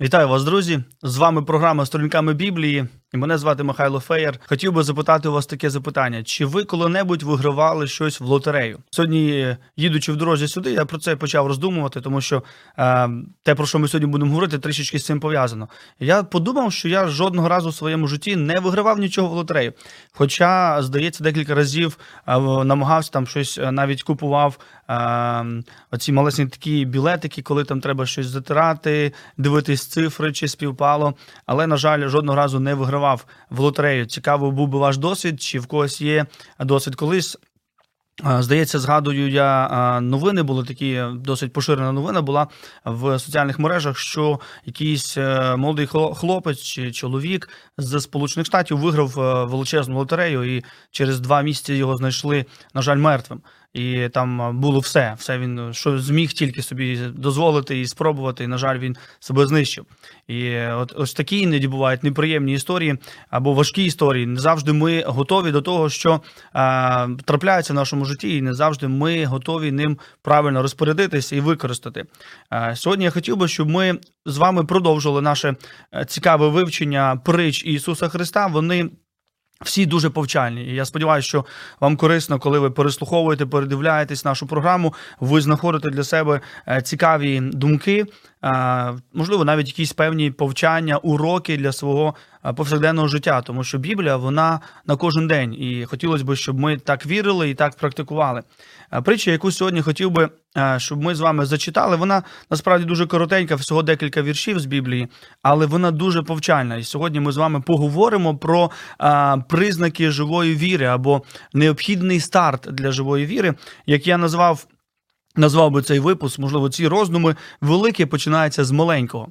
Вітаю вас, друзі! З вами програма Сторінками Біблії, мене звати Михайло Феєр. Хотів би запитати у вас таке запитання: чи ви коли-небудь вигравали щось в лотерею? Сьогодні, їдучи в дорозі сюди, я про це почав роздумувати, тому що е, те, про що ми сьогодні будемо говорити, трішечки з цим пов'язано. Я подумав, що я жодного разу в своєму житті не вигравав нічого в лотерею. Хоча, здається, декілька разів е, намагався там щось е, навіть купував. е, Оці малесні такі білетики, коли там треба щось затирати, дивитись цифри, чи співпало. Але, на жаль, жодного разу не вигравав в лотерею. Цікаво, був би ваш досвід, чи в когось є досвід колись. Здається, згадую я новини були такі, досить поширена новина була в соціальних мережах, що якийсь е, молодий хло- хлопець чи чоловік з Сполучених Штатів виграв е, величезну лотерею, і через два місяці його знайшли, на жаль, мертвим. І там було все. Все він що зміг тільки собі дозволити і спробувати. І, на жаль, він себе знищив. І е, от ось такі іноді бувають неприємні історії або важкі історії. Не завжди ми готові до того, що а, трапляється в нашому житті, і не завжди ми готові ним правильно розпорядитися і використати. А, сьогодні я хотів би, щоб ми з вами продовжили наше е, цікаве вивчення притч Ісуса Христа. Вони всі дуже повчальні. І я сподіваюся, що вам корисно, коли ви переслуховуєте, передивляєтесь нашу програму, ви знаходите для себе е, цікаві думки, можливо, навіть якісь певні повчання, уроки для свого повсякденного життя, тому що Біблія вона на кожен день, і хотілося б, щоб ми так вірили і так практикували. Притча, яку сьогодні хотів би, щоб ми з вами зачитали, вона насправді дуже коротенька, всього декілька віршів з Біблії, але вона дуже повчальна. І сьогодні ми з вами поговоримо про признаки живої віри або необхідний старт для живої віри, як я назвав. Назвав би цей випуск, можливо, ці роздуми велике починається з маленького.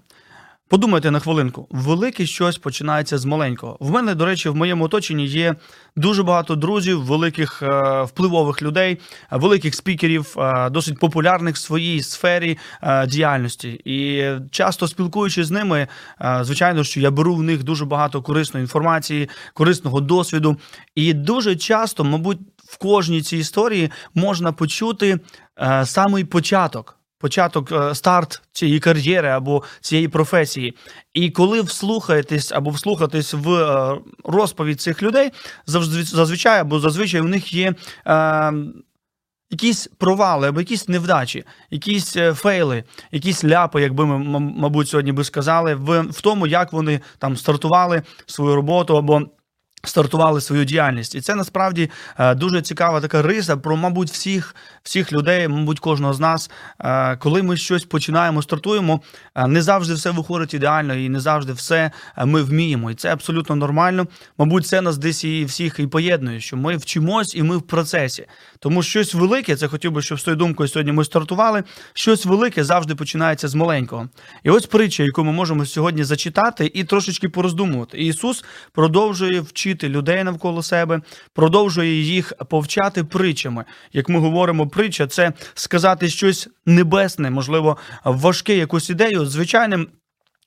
Подумайте на хвилинку, велике щось починається з маленького. В мене, до речі, в моєму оточенні є дуже багато друзів, великих е, впливових людей, великих спікерів, е, досить популярних в своїй сфері е, діяльності. І часто спілкуючись з ними, звичайно, що я беру в них дуже багато корисної інформації, корисного досвіду. І дуже часто, мабуть, в кожній цій історії можна почути е, самий початок. Початок е, старт цієї кар'єри або цієї професії. І коли вслухаєтесь або вслухатись в е, розповідь цих людей, завжди зазвичай або зазвичай у них є. Е, Якісь провали або якісь невдачі, якісь е, фейли, якісь ляпи, як би ми, мабуть, сьогодні би сказали, в, в тому, як вони там стартували свою роботу або стартували свою діяльність. І це насправді е, дуже цікава така риса про, мабуть, всіх, всіх людей, мабуть, кожного з нас. Е, Коли ми щось починаємо, стартуємо, е, не завжди все виходить ідеально, і не завжди все ми вміємо. І це абсолютно нормально. Мабуть, це нас десь і всіх і поєднує, що ми вчимось і ми в процесі. Тому щось велике, це хотів би, щоб з тою думкою сьогодні ми стартували. Щось велике завжди починається з маленького. І ось притча, яку ми можемо сьогодні зачитати і трошечки пороздумувати. Ісус продовжує вчити людей навколо себе, продовжує їх повчати притчами. Як ми говоримо, притча це сказати щось небесне, можливо, важке якусь ідею звичайним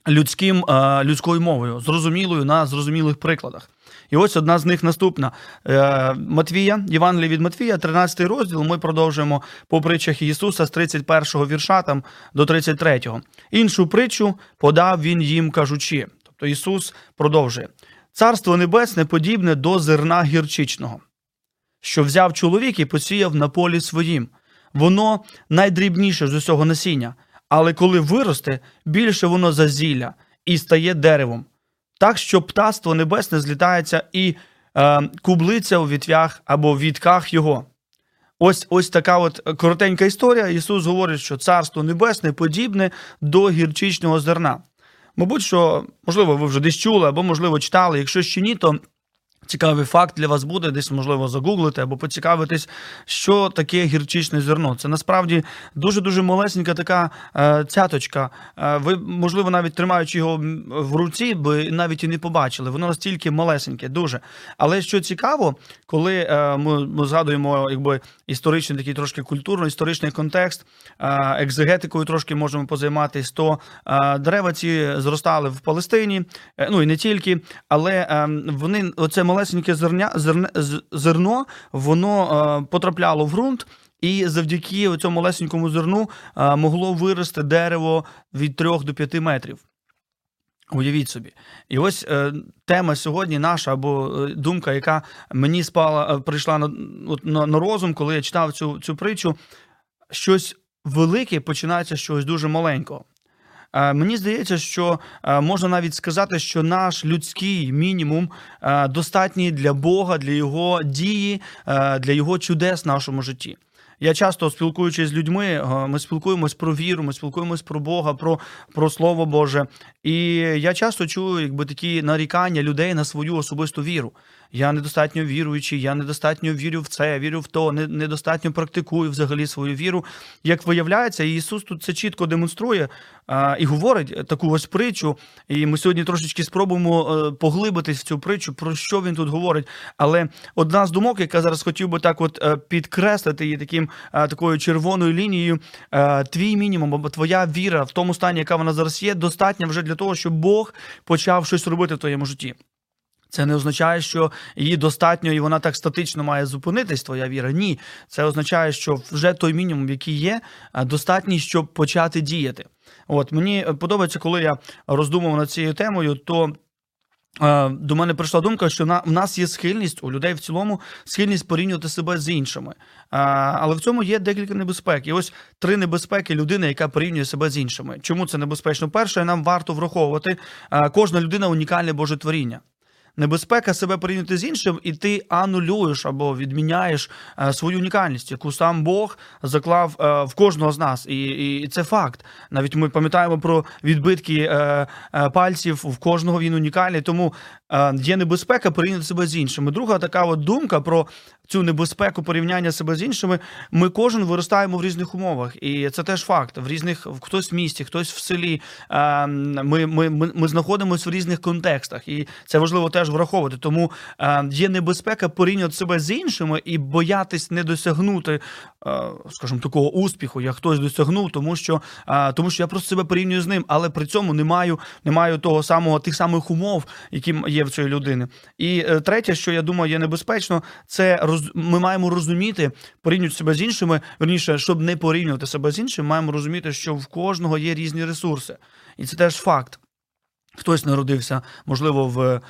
людським, е, людською мовою, зрозумілою на зрозумілих прикладах. І ось одна з них наступна. Е, Матвія, Євангелія від Матвія, 13 розділ. Ми продовжуємо по притчах Ісуса з 31 вірша там до 33. Іншу притчу подав він їм кажучи. Тобто Ісус продовжує. Царство небесне подібне до зерна гірчичного, що взяв чоловік і посіяв на полі своїм. Воно найдрібніше з усього насіння, але коли виросте, більше воно за зілля і стає деревом, так що птаство небесне злітається і е, кублиться у вітвях або в вітках його. Ось ось така от коротенька історія. Ісус говорить, що царство небесне подібне до гірчичного зерна. Мабуть, що можливо, ви вже десь чули, або можливо читали. Якщо ще ні, то цікавий факт для вас буде, десь можливо загуглити або поцікавитись, що таке гірчичне зерно. Це насправді дуже дуже малесенька така е, цяточка. Е, ви, можливо, навіть тримаючи його в руці, би навіть і не побачили. Воно настільки малесеньке, дуже. Але що цікаво, коли е, ми, ми згадуємо якби історичний такий трошки культурно-історичний контекст, е, екзегетикою трошки можемо позайматись, то е, дерева ці зростали в Палестині, е, ну і не тільки, але е, вони оце малесеньке зерня, зерне, зерно, воно е, потрапляло в ґрунт. І завдяки цьому малесенькому зерну е, могло вирости дерево від 3 до 5 метрів. Уявіть собі. І ось е, тема сьогодні наша, або е, думка, яка мені спала, е, прийшла на, на, на розум, коли я читав цю, цю притчу, щось велике починається з чогось дуже маленького. Е, Мені здається, що е, можна навіть сказати, що наш людський мінімум е, достатній для Бога, для його дії, для його чудес в нашому житті. Я часто спілкуючись з людьми, ми спілкуємось про віру, ми спілкуємось про Бога, про, про Слово Боже. І я часто чую якби такі нарікання людей на свою особисту віру. Я недостатньо віруючий, я недостатньо вірю в це, вірю в то, недостатньо практикую взагалі свою віру. Як виявляється, Ісус тут це чітко демонструє і говорить таку ось притчу. І ми сьогодні трошечки спробуємо е, поглибитись в цю притчу, про що він тут говорить. Але одна з думок, яка зараз хотів би так, от е, підкреслити її таким е, такою червоною лінією, твій мінімум або твоя віра в тому стані, яка вона зараз є, достатня вже для того, щоб Бог почав щось робити в твоєму житті. Це не означає, що її достатньо і вона так статично має зупинитись, твоя віра. Ні, це означає, що вже той мінімум, який є, достатній, щоб почати діяти. От мені е, подобається, коли я роздумував над цією темою, то. е, До мене прийшла думка, що на в нас є схильність у людей в цілому схильність порівнювати себе з іншими. А, але в цьому є декілька небезпек. І ось три небезпеки людини, яка порівнює себе з іншими. Чому це небезпечно? Перше, нам варто враховувати, а, кожна людина унікальне Боже творіння. Небезпека себе порівняти з іншим, і ти анулюєш або відміняєш е, свою унікальність, яку сам Бог заклав е, в кожного з нас. І, і це факт. Навіть ми пам'ятаємо про відбитки е, пальців, в кожного він унікальний. Тому є небезпека порівняти себе з іншими. Друга така от думка про цю небезпеку порівняння себе з іншими. Ми кожен виростаємо в різних умовах, і це теж факт. В різних хтось в місті, хтось в селі. Е, Ми, ми, ми, знаходимося в різних контекстах, і це важливо теж враховувати. Тому е, є небезпека порівнювати себе з іншими і боятись не досягнути, е, скажімо, такого успіху, як хтось досягнув, тому що, е, тому що я просто себе порівнюю з ним, але при цьому не маю, не маю того самого тих самих умов, які є в цієї людини. І е, третє, що я думаю, є небезпечно, це роз... ми маємо розуміти, порівнювати себе з іншими. Верніше, щоб не порівнювати себе з іншими, маємо розуміти, що в кожного є різні ресурси, і це теж факт. Хтось народився, можливо, в, е,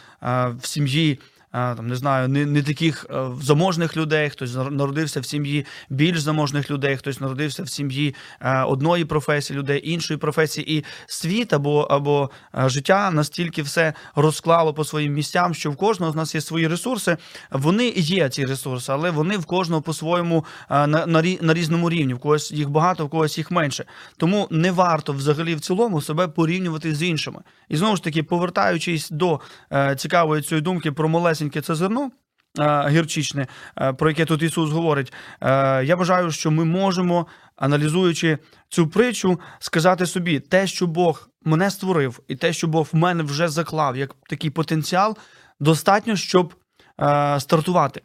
в сім'ї. Е, Там не знаю, не, не таких е, заможних людей, хтось нар- народився в сім'ї більш заможних людей, хтось народився в сім'ї е, одної професії людей, іншої професії, і світ або, або життя настільки все розклало по своїм місцям, що в кожного з нас є свої ресурси. Вони є ці ресурси, але вони в кожного по-своєму на, на, на різному рівні. В когось їх багато, в когось їх менше. Тому не варто взагалі в цілому себе порівнювати з іншими. І знову ж таки, повертаючись до цікавої цієї думки про малесеньке це зерно. е, Гірчичне, е, про яке тут Ісус говорить, Е, я вважаю, що ми можемо, аналізуючи цю притчу, сказати собі, те, що Бог мене створив, і те, що Бог в мене вже заклав, як такий потенціал, достатньо, щоб стартувати.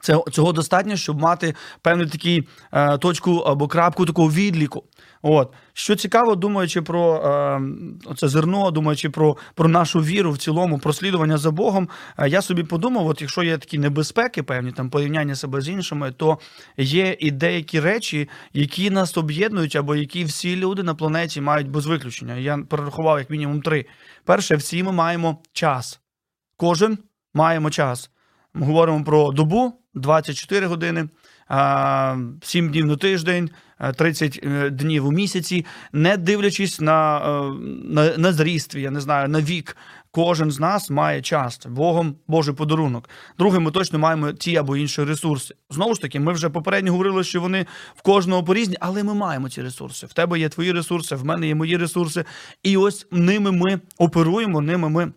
Це цього достатньо, щоб мати певну такі е, точку або крапку такого відліку. От що цікаво, думаючи про е, це зерно, думаючи про, про нашу віру в цілому, про слідування за Богом, е, я собі подумав: от якщо є такі небезпеки, певні там порівняння себе з іншими, то є і деякі речі, які нас об'єднують, або які всі люди на планеті мають без виключення. Я перерахував як мінімум три. Перше, всі ми маємо час. Кожен маємо час. Ми говоримо про добу 24 години, а, 7 днів на тиждень, а, 30 е, днів у місяці, не дивлячись на, е, на, на зріст, я не знаю, на вік. Кожен з нас має час. Богом Божий подарунок. Друге, ми точно маємо ті або інші ресурси. Знову ж таки, ми вже попередньо говорили, що вони в кожного по різні, але ми маємо ці ресурси. В тебе є твої ресурси, в мене є мої ресурси. І ось ними ми оперуємо, ними ми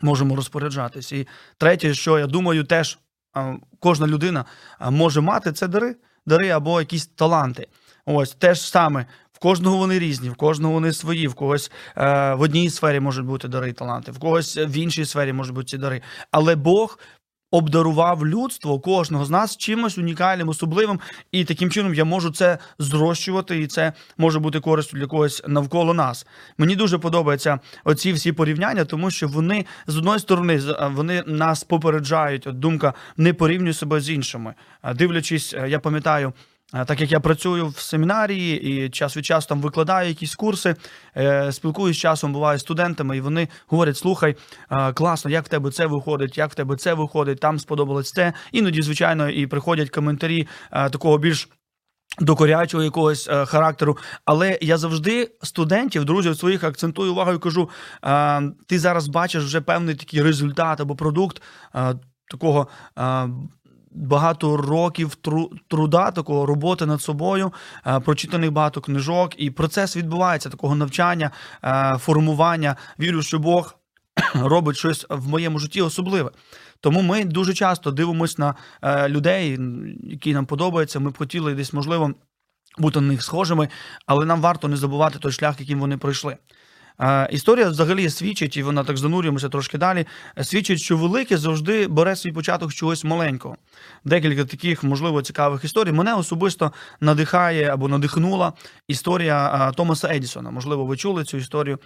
можемо розпоряджатись. І третє, що я думаю, теж кожна людина може мати, це дари, дари або якісь таланти. Ось те ж саме. Кожного вони різні, в кожного вони свої, в когось е, в одній сфері можуть бути дари і таланти, в когось в іншій сфері можуть бути ці дари. Але Бог обдарував людство кожного з нас чимось унікальним, особливим, і таким чином я можу це зрощувати, і це може бути користю для когось навколо нас. Мені дуже подобаються оці всі порівняння, тому що вони з одної сторони з- вони нас попереджають. От думка не порівнюй себе з іншими. Дивлячись, е, я пам'ятаю. Так як я працюю в семінарії і час від часу там викладаю якісь курси, е, спілкуюсь часом, буваю з студентами, і вони говорять: слухай, класно, як в тебе це виходить, як в тебе це виходить, там сподобалось це. Іноді, звичайно, і приходять коментарі такого більш. Докорячого якогось е, характеру, але я завжди студентів, друзів своїх акцентую увагу і кажу: ти зараз бачиш вже певний такий результат або продукт такого багато років тру, труда, такого роботи над собою, е, прочитаних багато книжок, і процес відбувається такого навчання, е, формування. Вірю, що Бог робить щось в моєму житті особливе. Тому ми дуже часто дивимося на е, людей, які нам подобаються. Ми б хотіли десь, можливо, бути на них схожими, але нам варто не забувати той шлях, яким вони пройшли. Історія взагалі свідчить, і вона так занурюємося трошки далі. Свідчить, що велике завжди бере свій початок чогось маленького. Декілька таких, можливо, цікавих історій. Мене особисто надихає або надихнула історія Томаса Едісона. Можливо, ви чули цю історію.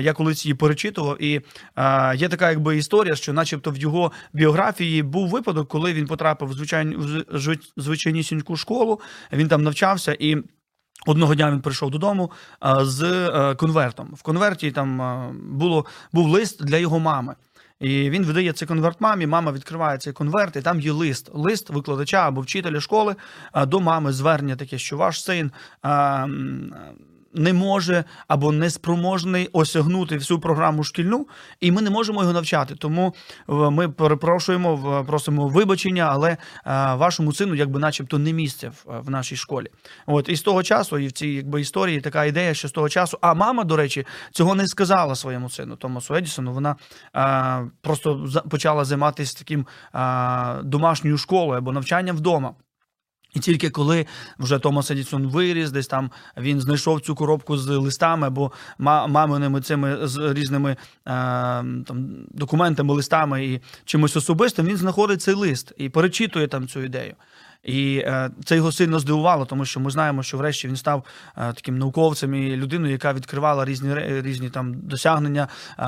Я колись її перечитував, і є така якби історія, що, начебто, в його біографії був випадок, коли він потрапив в звичайнісіньку школу. Він там навчався і. Одного дня він прийшов додому з е, конвертом. В конверті там було, був лист для його мами. І він видає цей конверт мамі. Мама відкриває цей конверт, і там є лист. Лист викладача або вчителя школи до мами звернення таке, що ваш син не може або не спроможний осягнути всю програму шкільну, і ми не можемо його навчати. Тому е, ми перепрошуємо, просимо вибачення, але е, вашому сину, якби, начебто, не місце в, нашій школі. От і з того часу, і в цій якби історії така ідея, що з того часу, а мама, до речі, цього не сказала своєму сину Томасу Едісону. Вона е, просто почала займатися таким е, домашньою школою або навчанням вдома. І тільки коли вже Томас Едісон виріс, десь там він знайшов цю коробку з листами ма- маминими цими з різними е, там, документами, листами і чимось особистим, він знаходить цей лист і перечитує там цю ідею. І е, це його сильно здивувало, тому що ми знаємо, що врешті він став е, таким науковцем і людиною, яка відкривала різні різні там досягнення, е,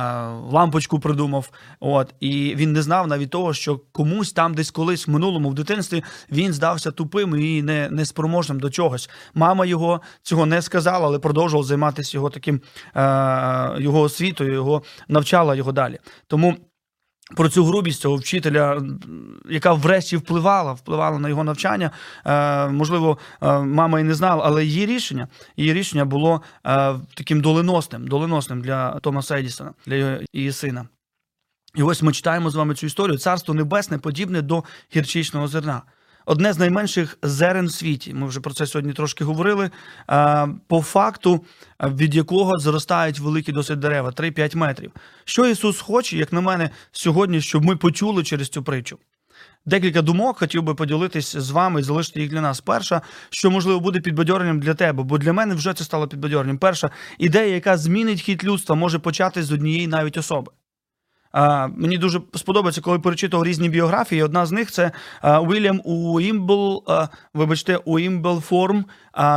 лампочку придумав. От і він не знав навіть того, що комусь там, десь колись в минулому в дитинстві він здався тупим і не, неспроможним до чогось. Мама його цього не сказала, але продовжувала займатися його таким його освітою, його навчала його далі. Тому. Про цю грубість цього вчителя, яка врешті впливала, впливала на його навчання. Е, можливо, е, мама і не знала, але її рішення, її рішення було е, таким доленосним, доленосним для Томаса Едісона, для його, її сина. І ось ми читаємо з вами цю історію. Царство небесне подібне до гірчичного зерна. Одне з найменших зерен в світі. Ми вже про це сьогодні трошки говорили. Е, По факту, е, від якого зростають великі досить дерева 3-5 метрів. Що Ісус хоче, як на мене, сьогодні, щоб ми почули через цю притчу? Декілька думок хотів би поділитись з вами і залишити їх для нас. Перша, що можливо буде підбадьоренням для тебе, бо для мене вже це стало підбадьоренням. Перша ідея, яка змінить хід людства, може початись з однієї навіть особи. Мені дуже сподобається, коли перечитував різні біографії. Одна з них це Уільям Уімбл, вибачте, Уімблформ,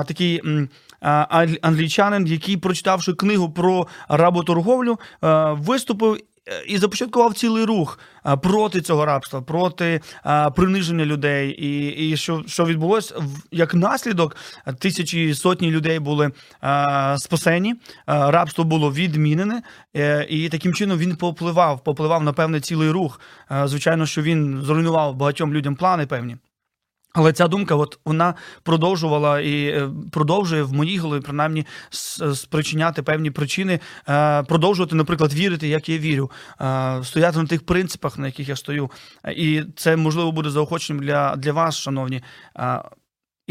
такий англічанин, який, прочитавши книгу про работорговлю, виступив. Е, І започаткував цілий рух проти цього рабства, проти приниження людей. І, і що, що відбулося як наслідок, тисячі сотні людей були спасені, рабство було відмінене, е, і таким чином він попливав, попливав на певний цілий рух. Е, Звичайно, що він зруйнував багатьом людям плани певні. Але ця думка, от вона продовжувала і е, продовжує в моїй голові, принаймні, спричиняти певні причини, е, продовжувати, наприклад, вірити, як я вірю, е, стояти на тих принципах, на яких я стою. Е, І це можливо буде заохоченням для, для вас, шановні.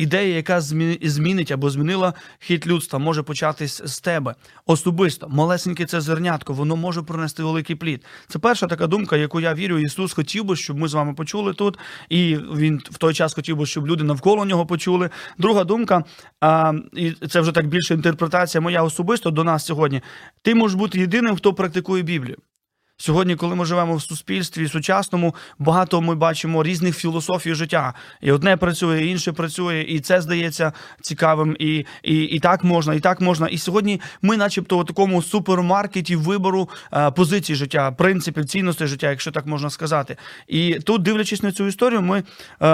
Ідея, яка змі- змінить або змінила хід людства, може початись з тебе особисто. Малесеньке це зернятко, воно може принести великий плід. Це перша така думка, яку я вірю. Ісус хотів би, щоб ми з вами почули тут, і він в той час хотів би, щоб люди навколо нього почули. Друга думка, а, і це вже так більше інтерпретація моя особисто до нас сьогодні. Ти можеш бути єдиним, хто практикує Біблію. Сьогодні, коли ми живемо в суспільстві сучасному, багато ми бачимо різних філософій життя. І одне працює, і інше працює, і це здається цікавим, і і, і так можна, і так можна. І сьогодні ми, начебто, у такому супермаркеті вибору е, позицій життя, принципів, цінностей життя, якщо так можна сказати. І тут, дивлячись на цю історію, ми е,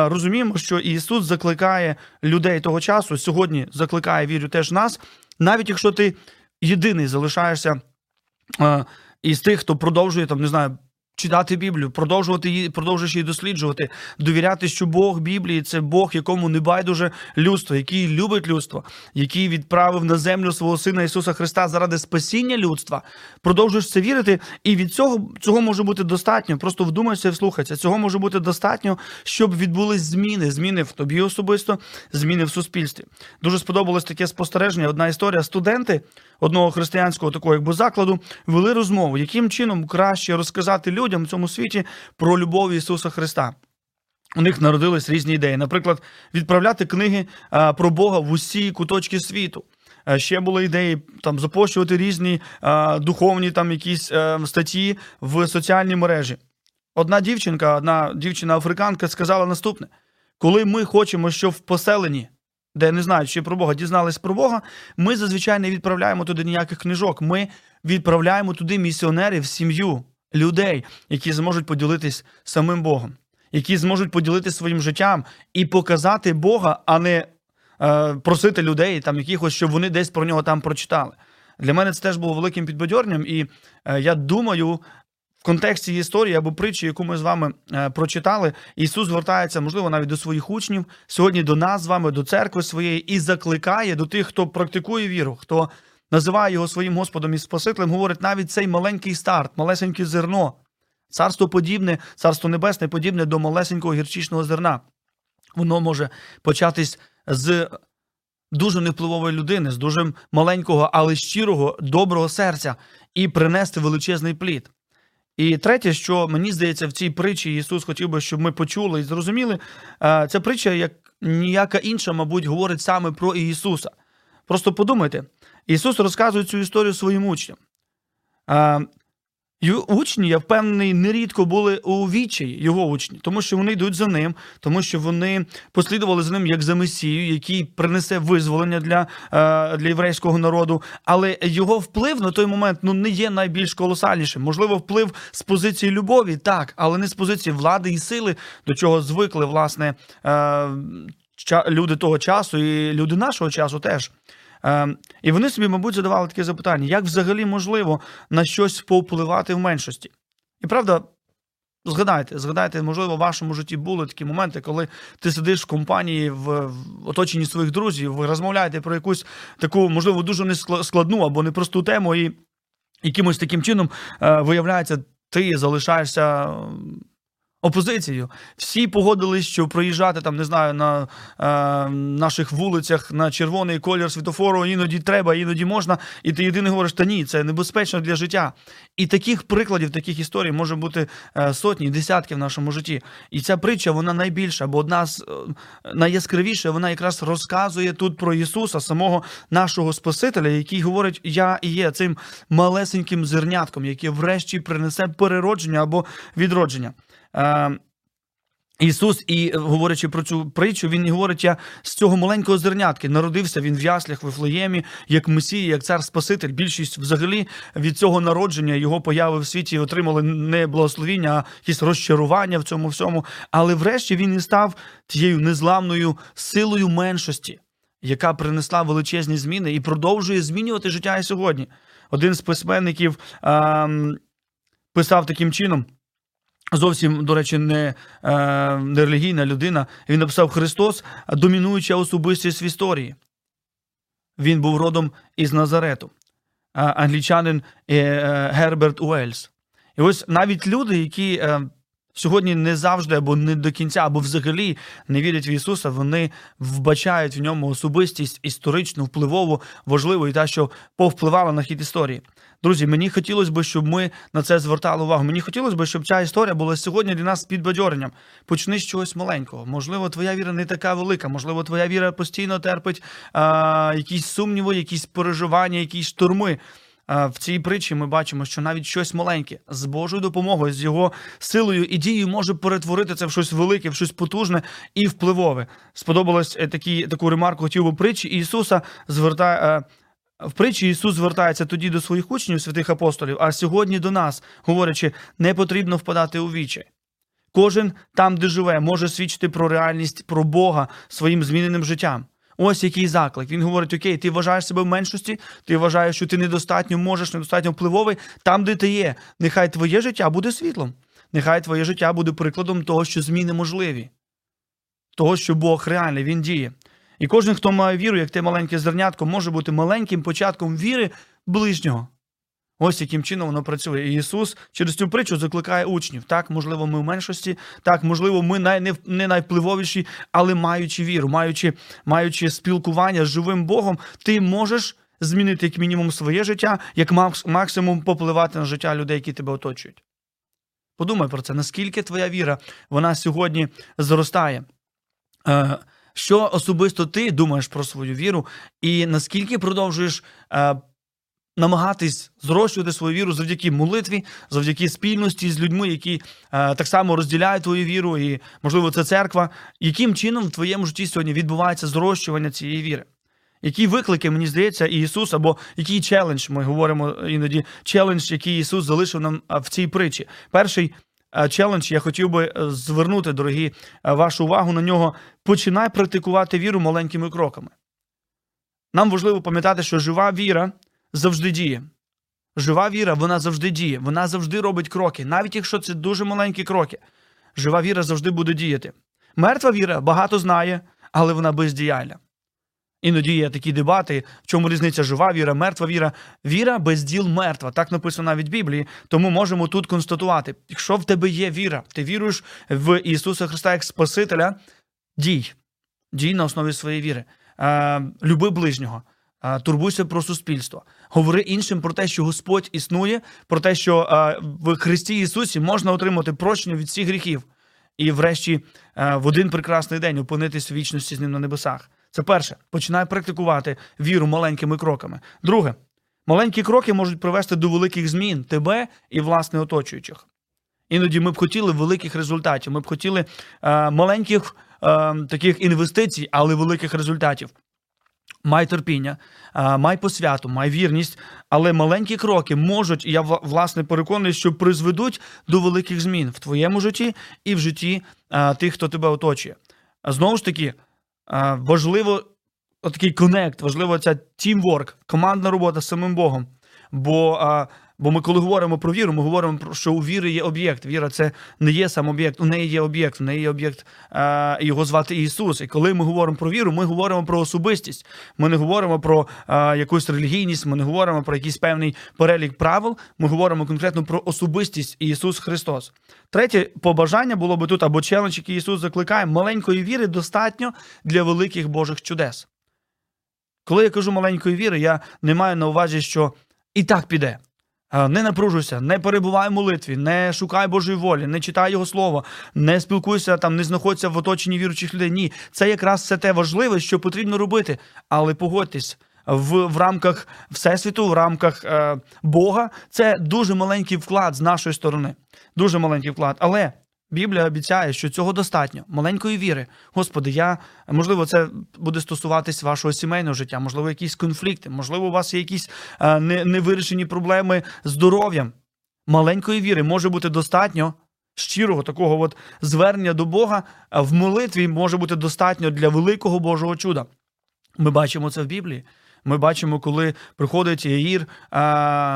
розуміємо, що Ісус закликає людей того часу, сьогодні закликає вірю теж нас, навіть якщо ти єдиний залишаєшся. Із тих, хто продовжує там, не знаю. Читати Біблію, продовжувати її, продовжуєш її досліджувати, довіряти, що Бог Біблії це Бог, якому не байдуже людство, який любить людство, який відправив на землю свого сина Ісуса Христа заради спасіння людства. Продовжуєш це вірити, і від цього цього може бути достатньо. Просто вдумайся і вслухайся. Цього може бути достатньо, щоб відбулись зміни. Зміни в тобі особисто, зміни в суспільстві. Дуже сподобалось таке спостереження. Одна історія. Студенти одного християнського такого якби закладу вели розмову, яким чином краще розказати людям в цьому світі про любов Ісуса Христа. У них народились різні ідеї. Наприклад, відправляти книги про Бога в усі куточки світу. Ще були ідеї там запощувати різні духовні там якісь статті в соціальній мережі. Одна дівчинка, одна дівчина-африканка сказала наступне: коли ми хочемо, щоб в поселенні де не знають ще про Бога, дізнались про Бога, ми зазвичай не відправляємо туди ніяких книжок. Ми відправляємо туди місіонерів, сім'ю, людей, які зможуть поділитись самим Богом, які зможуть поділитися своїм життям і показати Бога, а не е, просити людей, там якихось, щоб вони десь про нього там прочитали. Для мене це теж було великим підбадьорням, і е, я думаю, В контексті історії або притчі, яку ми з вами е, прочитали, Ісус звертається, можливо, навіть до своїх учнів, сьогодні до нас з вами, до церкви своєї, і закликає до тих, хто практикує віру, хто називає його своїм Господом і Спасителем, говорить навіть цей маленький старт, малесеньке зерно, царство подібне, царство небесне, подібне до малесенького гірчичного зерна. Воно може початись з. Дуже невпливової людини, з дуже маленького, але щирого, доброго серця, і принести величезний плід. І третє, що мені здається, в цій притчі Ісус хотів би, щоб ми почули і зрозуміли, ця притча, як ніяка інша, мабуть, говорить саме про Ісуса. Просто подумайте, Ісус розказує цю історію своїм учням. Учні, я впевнений, нерідко були у відчаї його учні, тому що вони йдуть за ним, тому що вони послідували за ним як за Месію, який принесе визволення для для єврейського народу. Але його вплив на той момент ну не є найбільш колосальнішим. Можливо, вплив з позиції любові, так, але не з позиції влади і сили, до чого звикли власне люди того часу, і люди нашого часу теж. Ем, і вони собі, мабуть, задавали таке запитання: як взагалі можливо на щось повпливати в меншості? І правда. Згадайте, згадайте, можливо, в вашому житті були такі моменти, коли ти сидиш в компанії в, оточенні своїх друзів, ви розмовляєте про якусь таку, можливо, дуже нескладну або непросту тему, і якимось таким чином е, виявляється, ти залишаєшся опозицією. Всі погодились, що проїжджати там, не знаю, на е, наших вулицях на червоний колір світофору іноді треба, іноді можна. І ти єдине говориш, та ні, це небезпечно для життя. І таких прикладів, таких історій може бути е, сотні, десятки в нашому житті. І ця притча вона найбільша, бо одна з е, найяскравіша, вона якраз розказує тут про Ісуса, самого нашого Спасителя, який говорить: Я і є цим малесеньким зернятком, яке врешті принесе переродження або відродження. Е, Ісус, і говорячи про цю притчу, він і говорить, я з цього маленького зернятки народився він в яслях в Вифлеємі, як Месія, як цар Спаситель. Більшість взагалі від цього народження його появи в світі отримали не благословіння, а якісь розчарування в цьому всьому. Але врешті він і став тією незламною силою меншості, яка принесла величезні зміни і продовжує змінювати життя і сьогодні. Один з письменників а, писав таким чином. Зовсім, до речі, не е, не релігійна людина. Він написав Христос, домінуюча особистість в історії. Він був родом із Назарету, англічанин е, е, Герберт Уельс. І ось навіть люди, які сьогодні не завжди або не до кінця, або взагалі не вірять в Ісуса, вони вбачають в ньому особистість історичну, впливову, важливу і та, що повпливала на хід історії. Друзі, мені хотілося б, щоб ми на це звертали увагу. Мені хотілося б, щоб ця історія була сьогодні для нас підбадьоренням. Почни з чогось маленького. Можливо, твоя віра не така велика, можливо, твоя віра постійно терпить а, якісь сумніви, якісь переживання, якісь штурми. е, в цій притчі ми бачимо, що навіть щось маленьке з Божою допомогою, з його силою і дією може перетворити це в щось велике, в щось потужне і впливове. Сподобалось е, такі, таку ремарку хотів би притчі Ісуса звертає. В притчі Ісус звертається тоді до своїх учнів, святих апостолів, а сьогодні до нас, говорячи, не потрібно впадати у вічі. Кожен там, де живе, може свідчити про реальність, про Бога своїм зміненим життям. Ось який заклик. Він говорить: Окей, ти вважаєш себе в меншості, ти вважаєш, що ти недостатньо можеш, недостатньо впливовий. Там, де ти є, нехай твоє життя буде світлом. Нехай твоє життя буде прикладом того, що зміни можливі, того, що Бог реальний, Він діє. І кожен, хто має віру, як те маленьке зернятко, може бути маленьким початком віри ближнього. Ось яким чином воно працює. І Ісус через цю притчу закликає учнів. Так, можливо, ми в меншості, так, можливо, ми най, не, не найвпливовіші, але маючи віру, маючи, маючи спілкування з живим Богом, ти можеш змінити як мінімум своє життя, як максимум попливати на життя людей, які тебе оточують. Подумай про це, наскільки твоя віра вона сьогодні зростає. Що особисто ти думаєш про свою віру, і наскільки продовжуєш е, намагатись зрощувати свою віру завдяки молитві, завдяки спільності з людьми, які е, так само розділяють твою віру, і, можливо, це церква. Яким чином в твоєму житті сьогодні відбувається зрощування цієї віри? Які виклики, мені здається, Ісус, або який челендж, ми говоримо іноді, челендж, який Ісус залишив нам в цій притчі. Перший челендж, я хотів би е, звернути, дорогі, е, вашу увагу на нього. Починай практикувати віру маленькими кроками. Нам важливо пам'ятати, що жива віра завжди діє. Жива віра, вона завжди діє, вона завжди робить кроки, навіть якщо це дуже маленькі кроки. Жива віра завжди буде діяти. Мертва віра багато знає, але вона бездіяльна. Іноді є такі дебати, в чому різниця жива віра, мертва віра. Віра без діл мертва. Так написано навіть в Біблії. Тому можемо тут констатувати: якщо в тебе є віра, ти віруєш в Ісуса Христа як Спасителя, дій. Дій на основі своєї віри. Е, люби ближнього турбуйся про суспільство. Говори іншим про те, що Господь існує, про те, що в Христі Ісусі можна отримати прощення від всіх гріхів, і, врешті, в один прекрасний день опинитись в вічності з ним на небесах. Це перше, починай практикувати віру маленькими кроками. Друге, маленькі кроки можуть привести до великих змін тебе і власне оточуючих. Іноді ми б хотіли великих результатів. Ми б хотіли е, маленьких е, таких інвестицій, але великих результатів. Май терпіння, маю посвяту, маю вірність, але маленькі кроки можуть, і я власне переконаний, що призведуть до великих змін в твоєму житті і в житті тих, хто тебе оточує. Знову ж таки, важливо такий connect, важливо ця teamwork, командна робота з самим Богом. Бо Бо ми, коли говоримо про віру, ми говоримо про, що у віри є об'єкт. Віра це не є сам об'єкт, у неї є об'єкт, у неї є об'єкт е, його звати Ісус. І коли ми говоримо про віру, ми говоримо про особистість. Ми не говоримо про е, якусь релігійність, ми не говоримо про якийсь певний перелік правил. Ми говоримо конкретно про особистість Ісус Христос. Третє побажання було би тут або челендж, який Ісус закликає, маленької віри достатньо для великих Божих чудес. Коли я кажу маленької віри, я не маю на увазі, що і так піде. Не напружуйся, не перебувай в молитві, не шукай Божої волі, не читай Його Слово, не спілкуйся там, не знаходься в оточенні віруючих людей. Ні, це якраз все те важливе, що потрібно робити. Але погодьтесь в в рамках Всесвіту, в рамках е, Бога. Це дуже маленький вклад з нашої сторони. Дуже маленький вклад. Але Біблія обіцяє, що цього достатньо, маленької віри. Господи, я можливо, це буде стосуватись вашого сімейного життя, можливо, якісь конфлікти, можливо, у вас є якісь е, невирішені проблеми здоров'ям. Маленької віри може бути достатньо щирого такого от звернення до Бога в молитві може бути достатньо для великого Божого чуда. Ми бачимо це в Біблії. Ми бачимо, коли приходить Яїр,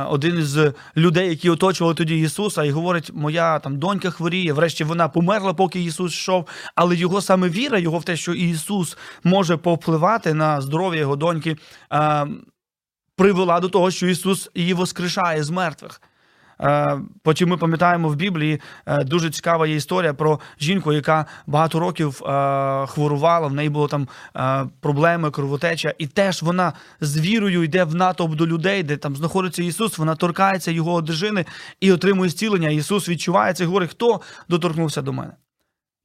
один із людей, які оточували тоді Ісуса, і говорить: Моя там донька хворіє. Врешті вона померла, поки Ісус йшов. Але його саме віра, його в те, що Ісус може повпливати на здоров'я його доньки, привела до того, що Ісус її воскрешає з мертвих. Е, потім ми пам'ятаємо в Біблії е, дуже цікава є історія про жінку, яка багато років е, хворувала. В неї було там проблеми, кровотеча, і теж вона з вірою йде в натовп до людей, де там знаходиться Ісус. Вона торкається його одежини і отримує зцілення. Ісус відчуває це і говорить, хто доторкнувся до мене.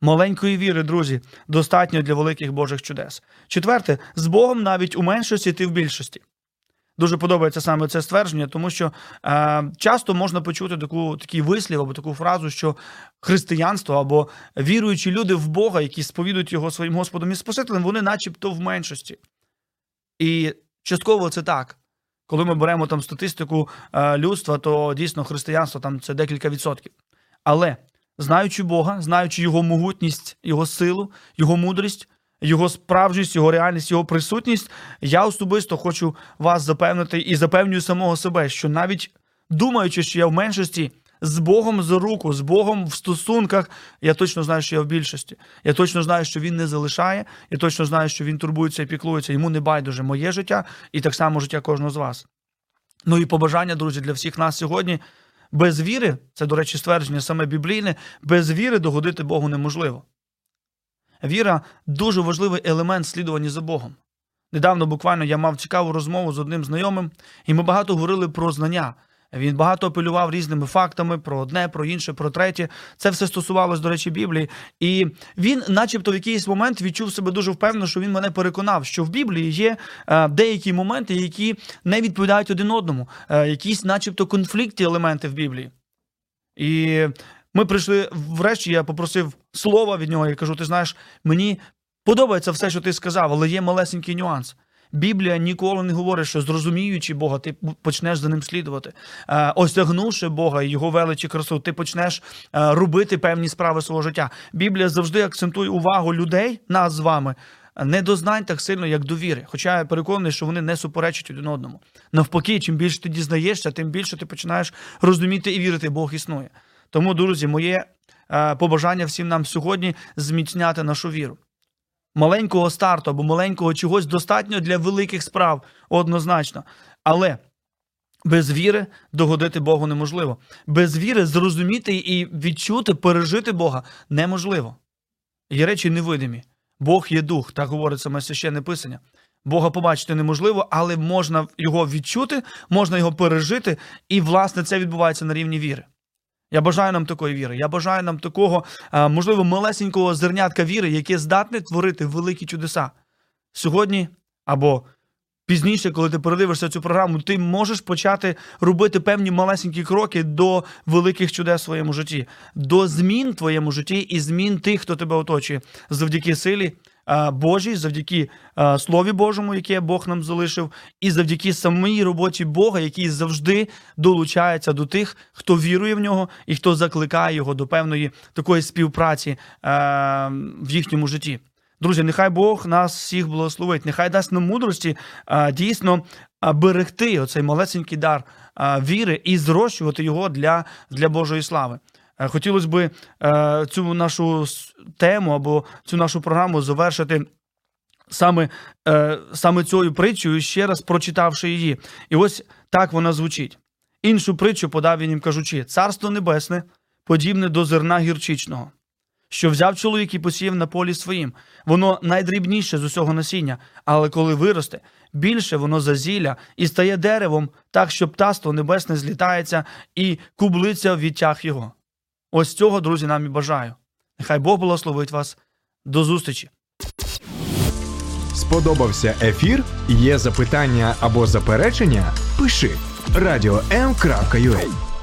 Маленької віри, друзі, достатньо для великих Божих чудес. Четверте, з Богом навіть у меншості ти в більшості. Дуже подобається саме це ствердження, тому що е, часто можна почути таку такий вислів або таку фразу, що християнство або віруючі люди в Бога, які сповідують його своїм Господом і Спасителем, вони начебто в меншості. І частково це так. Коли ми беремо там статистику е, людства, то дійсно християнство там це декілька відсотків. Але знаючи Бога, знаючи його могутність, його силу, його мудрість, його справжність, його реальність, його присутність, я особисто хочу вас запевнити і запевнюю самого себе, що навіть думаючи, що я в меншості, з Богом за руку, з Богом в стосунках, я точно знаю, що я в більшості. Я точно знаю, що він не залишає, я точно знаю, що він турбується і піклується. Йому не байдуже моє життя і так само життя кожного з вас. Ну і побажання, друзі, для всіх нас сьогодні. Без віри, це, до речі, ствердження саме біблійне, без віри догодити Богу неможливо. Віра дуже важливий елемент слідування за Богом. Недавно буквально я мав цікаву розмову з одним знайомим, і ми багато говорили про знання. Він багато апелював різними фактами про одне, про інше, про третє. Це все стосувалось, до речі, Біблії. І він, начебто, в якийсь момент відчув себе дуже впевнено, що він мене переконав, що в Біблії є е, деякі моменти, які не відповідають один одному, е, якісь, начебто, конфліктні елементи в Біблії. І ми прийшли врешті, я попросив слова від нього і кажу: ти знаєш, мені подобається все, що ти сказав, але є малесенький нюанс. Біблія ніколи не говорить, що зрозуміючи Бога, ти почнеш за ним слідувати. Е, осягнувши Бога і його величі красу, ти почнеш е, робити певні справи свого життя. Біблія завжди акцентує увагу людей, нас з вами, не до знань так сильно, як до віри. Хоча я переконаний, що вони не суперечать один одному. Навпаки, чим більше ти дізнаєшся, тим більше ти починаєш розуміти і вірити, Бог існує. Тому, друзі, моє е, побажання всім нам сьогодні зміцняти нашу віру маленького старту або маленького чогось достатньо для великих справ однозначно. Але без віри догодити Богу неможливо. Без віри зрозуміти і відчути, пережити Бога неможливо. Є речі невидимі. Бог є дух, так говорить саме священне писання. Бога побачити неможливо, але можна його відчути, можна його пережити, і, власне, це відбувається на рівні віри. Я бажаю нам такої віри. Я бажаю нам такого, можливо, малесенького зернятка віри, яке здатне творити великі чудеса. Сьогодні або пізніше, коли ти передивишся цю програму, ти можеш почати робити певні малесенькі кроки до великих чудес в своєму житті, до змін в твоєму житті і змін тих, хто тебе оточує, завдяки силі. Божій, завдяки Слові Божому, яке Бог нам залишив, і завдяки самій роботі Бога, який завжди долучається до тих, хто вірує в нього і хто закликає його до певної такої співпраці в їхньому житті. Друзі, нехай Бог нас всіх благословить, нехай дасть нам мудрості дійсно берегти оцей малесенький дар віри і зрощувати його для, для Божої слави. Е, Хотілося б е, цю нашу тему або цю нашу програму завершити. Саме е, саме цією притчею, ще раз прочитавши її. І ось так вона звучить. Іншу притчу подав він їм кажучи: Царство Небесне, подібне до зерна гірчичного, що взяв чоловік і посіяв на полі своїм. Воно найдрібніше з усього насіння, але коли виросте, більше воно зазілля і стає деревом, так що птаство небесне злітається і кублиться в відтяг його. Ось цього, друзі, нам і бажаю. Нехай Бог благословить вас. До зустрічі. Сподобався ефір? Є запитання або заперечення? Пиши радіом.ua